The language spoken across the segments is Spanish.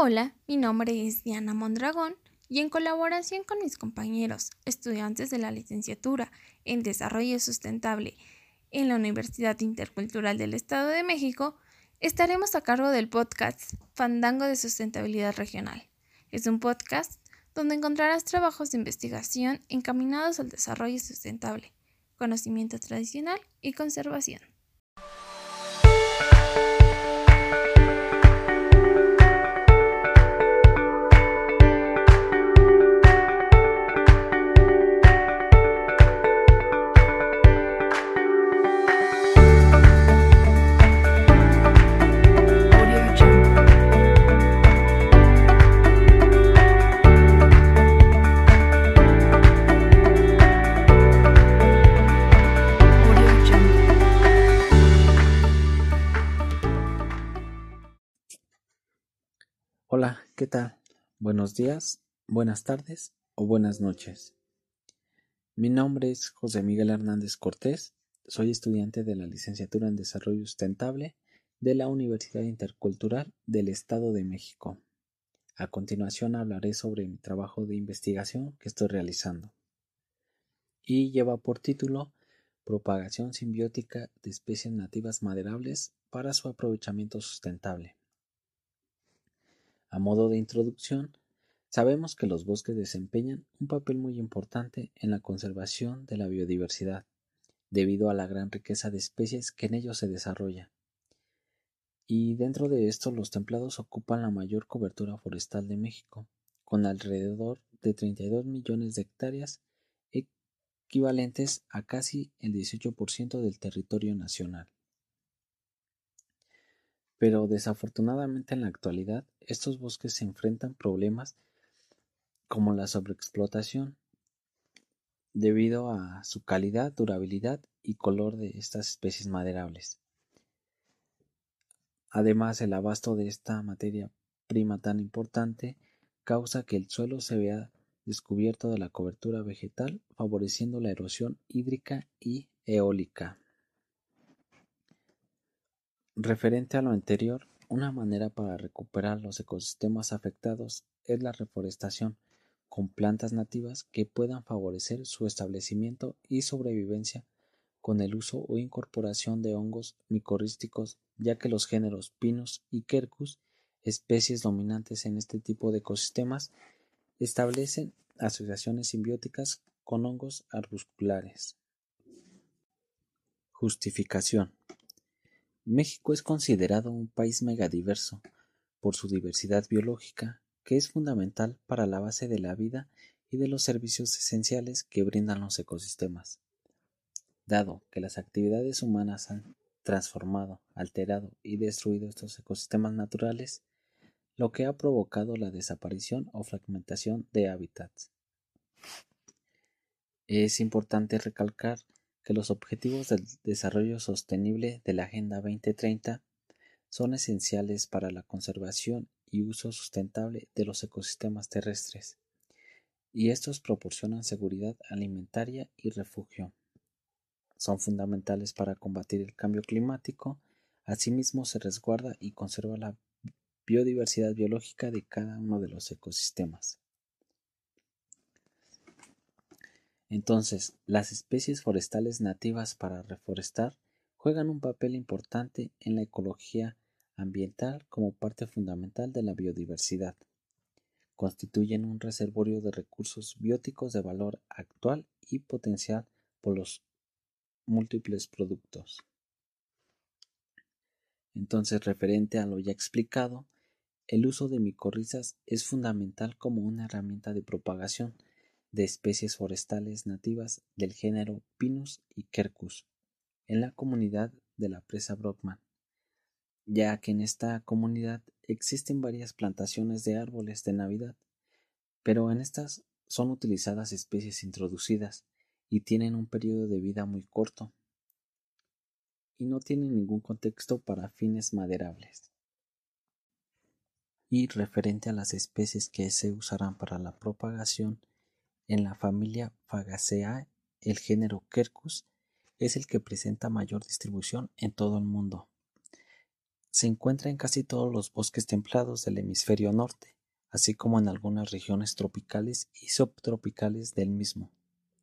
Hola, mi nombre es Diana Mondragón y en colaboración con mis compañeros, estudiantes de la licenciatura en Desarrollo Sustentable en la Universidad Intercultural del Estado de México, estaremos a cargo del podcast Fandango de Sustentabilidad Regional. Es un podcast donde encontrarás trabajos de investigación encaminados al desarrollo sustentable, conocimiento tradicional y conservación. ¿Qué tal? Buenos días, buenas tardes o buenas noches. Mi nombre es José Miguel Hernández Cortés, soy estudiante de la licenciatura en Desarrollo Sustentable de la Universidad Intercultural del Estado de México. A continuación hablaré sobre mi trabajo de investigación que estoy realizando. Y lleva por título Propagación simbiótica de especies nativas maderables para su aprovechamiento sustentable. A modo de introducción, sabemos que los bosques desempeñan un papel muy importante en la conservación de la biodiversidad, debido a la gran riqueza de especies que en ellos se desarrolla. Y dentro de esto los templados ocupan la mayor cobertura forestal de México, con alrededor de 32 millones de hectáreas equivalentes a casi el 18% del territorio nacional. Pero desafortunadamente en la actualidad estos bosques se enfrentan problemas como la sobreexplotación debido a su calidad, durabilidad y color de estas especies maderables. Además, el abasto de esta materia prima tan importante causa que el suelo se vea descubierto de la cobertura vegetal, favoreciendo la erosión hídrica y eólica. Referente a lo anterior, una manera para recuperar los ecosistemas afectados es la reforestación, con plantas nativas que puedan favorecer su establecimiento y sobrevivencia con el uso o incorporación de hongos micorrísticos, ya que los géneros Pinus y Quercus, especies dominantes en este tipo de ecosistemas, establecen asociaciones simbióticas con hongos arbusculares. Justificación México es considerado un país megadiverso por su diversidad biológica, que es fundamental para la base de la vida y de los servicios esenciales que brindan los ecosistemas. Dado que las actividades humanas han transformado, alterado y destruido estos ecosistemas naturales, lo que ha provocado la desaparición o fragmentación de hábitats. Es importante recalcar que los objetivos del desarrollo sostenible de la Agenda 2030 son esenciales para la conservación y uso sustentable de los ecosistemas terrestres, y estos proporcionan seguridad alimentaria y refugio. Son fundamentales para combatir el cambio climático, asimismo se resguarda y conserva la biodiversidad biológica de cada uno de los ecosistemas. Entonces, las especies forestales nativas para reforestar juegan un papel importante en la ecología ambiental como parte fundamental de la biodiversidad. Constituyen un reservorio de recursos bióticos de valor actual y potencial por los múltiples productos. Entonces, referente a lo ya explicado, el uso de micorrizas es fundamental como una herramienta de propagación de especies forestales nativas del género Pinus y Quercus en la comunidad de la presa Brockman, ya que en esta comunidad existen varias plantaciones de árboles de Navidad, pero en estas son utilizadas especies introducidas y tienen un periodo de vida muy corto y no tienen ningún contexto para fines maderables. Y referente a las especies que se usarán para la propagación, en la familia Fagaceae, el género Quercus es el que presenta mayor distribución en todo el mundo. Se encuentra en casi todos los bosques templados del hemisferio norte, así como en algunas regiones tropicales y subtropicales del mismo.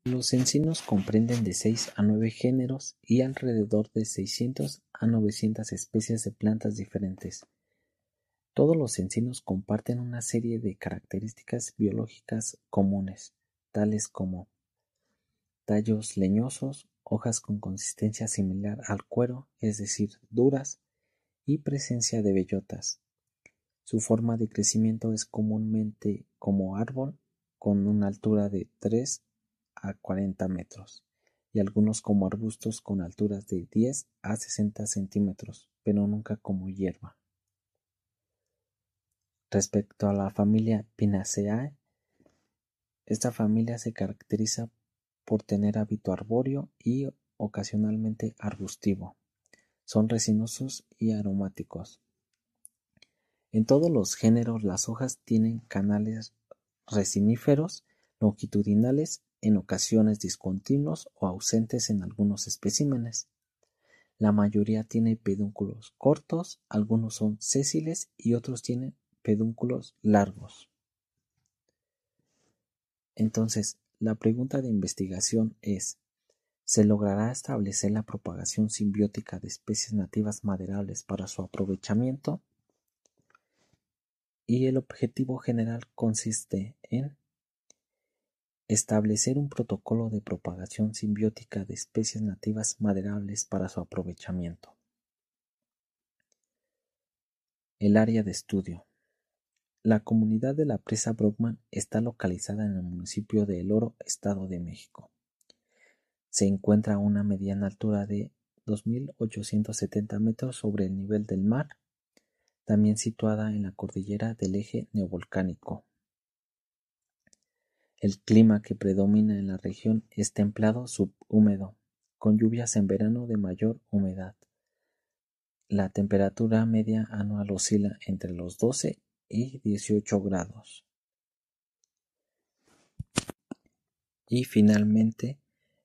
Los encinos comprenden de 6 a 9 géneros y alrededor de 600 a 900 especies de plantas diferentes. Todos los encinos comparten una serie de características biológicas comunes, tales como tallos leñosos, hojas con consistencia similar al cuero, es decir, duras, y presencia de bellotas. Su forma de crecimiento es comúnmente como árbol, con una altura de 3 a 40 metros, y algunos como arbustos con alturas de 10 a 60 centímetros, pero nunca como hierba. Respecto a la familia Pinaceae, esta familia se caracteriza por tener hábito arbóreo y ocasionalmente arbustivo. Son resinosos y aromáticos. En todos los géneros las hojas tienen canales resiníferos longitudinales, en ocasiones discontinuos o ausentes en algunos especímenes. La mayoría tiene pedúnculos cortos, algunos son sésiles y otros tienen pedúnculos largos. Entonces, la pregunta de investigación es, ¿se logrará establecer la propagación simbiótica de especies nativas maderables para su aprovechamiento? Y el objetivo general consiste en establecer un protocolo de propagación simbiótica de especies nativas maderables para su aprovechamiento. El área de estudio. La comunidad de la presa Brockman está localizada en el municipio de El Oro, Estado de México. Se encuentra a una mediana altura de 2.870 metros sobre el nivel del mar, también situada en la cordillera del eje neovolcánico. El clima que predomina en la región es templado subhúmedo, con lluvias en verano de mayor humedad. La temperatura media anual oscila entre los 12 y 18 grados. Y finalmente,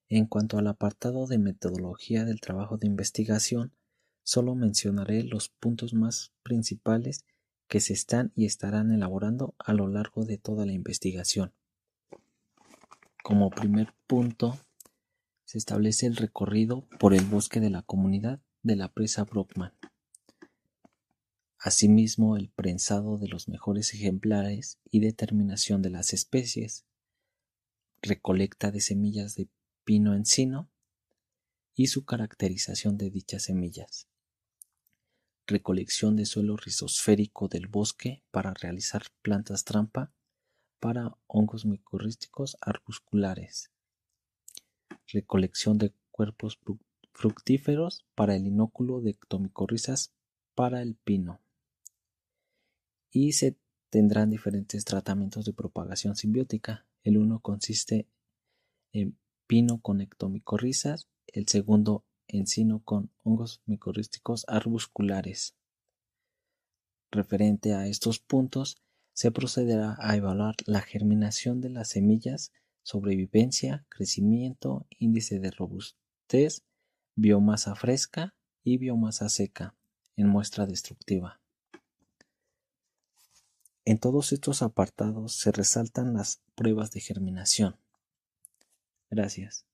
en cuanto al apartado de metodología del trabajo de investigación, solo mencionaré los puntos más principales que se están y estarán elaborando a lo largo de toda la investigación. Como primer punto, se establece el recorrido por el bosque de la comunidad de la presa Brockman. Asimismo, el prensado de los mejores ejemplares y determinación de las especies, recolecta de semillas de pino encino y su caracterización de dichas semillas, recolección de suelo rizosférico del bosque para realizar plantas trampa para hongos micorrísticos arbusculares, recolección de cuerpos fructíferos para el inóculo de ectomicorrizas para el pino y se tendrán diferentes tratamientos de propagación simbiótica. El uno consiste en pino con ectomicorrizas, el segundo encino con hongos micorrísticos arbusculares. Referente a estos puntos, se procederá a evaluar la germinación de las semillas, sobrevivencia, crecimiento, índice de robustez, biomasa fresca y biomasa seca en muestra destructiva. En todos estos apartados se resaltan las pruebas de germinación. Gracias.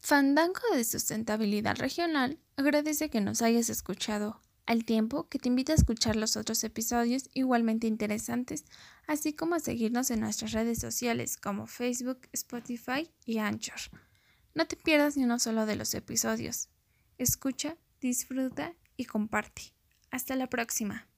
Fandango de Sustentabilidad Regional agradece que nos hayas escuchado, al tiempo que te invita a escuchar los otros episodios igualmente interesantes, así como a seguirnos en nuestras redes sociales como Facebook, Spotify y Anchor. No te pierdas ni uno solo de los episodios. Escucha, disfruta y comparte. Hasta la próxima.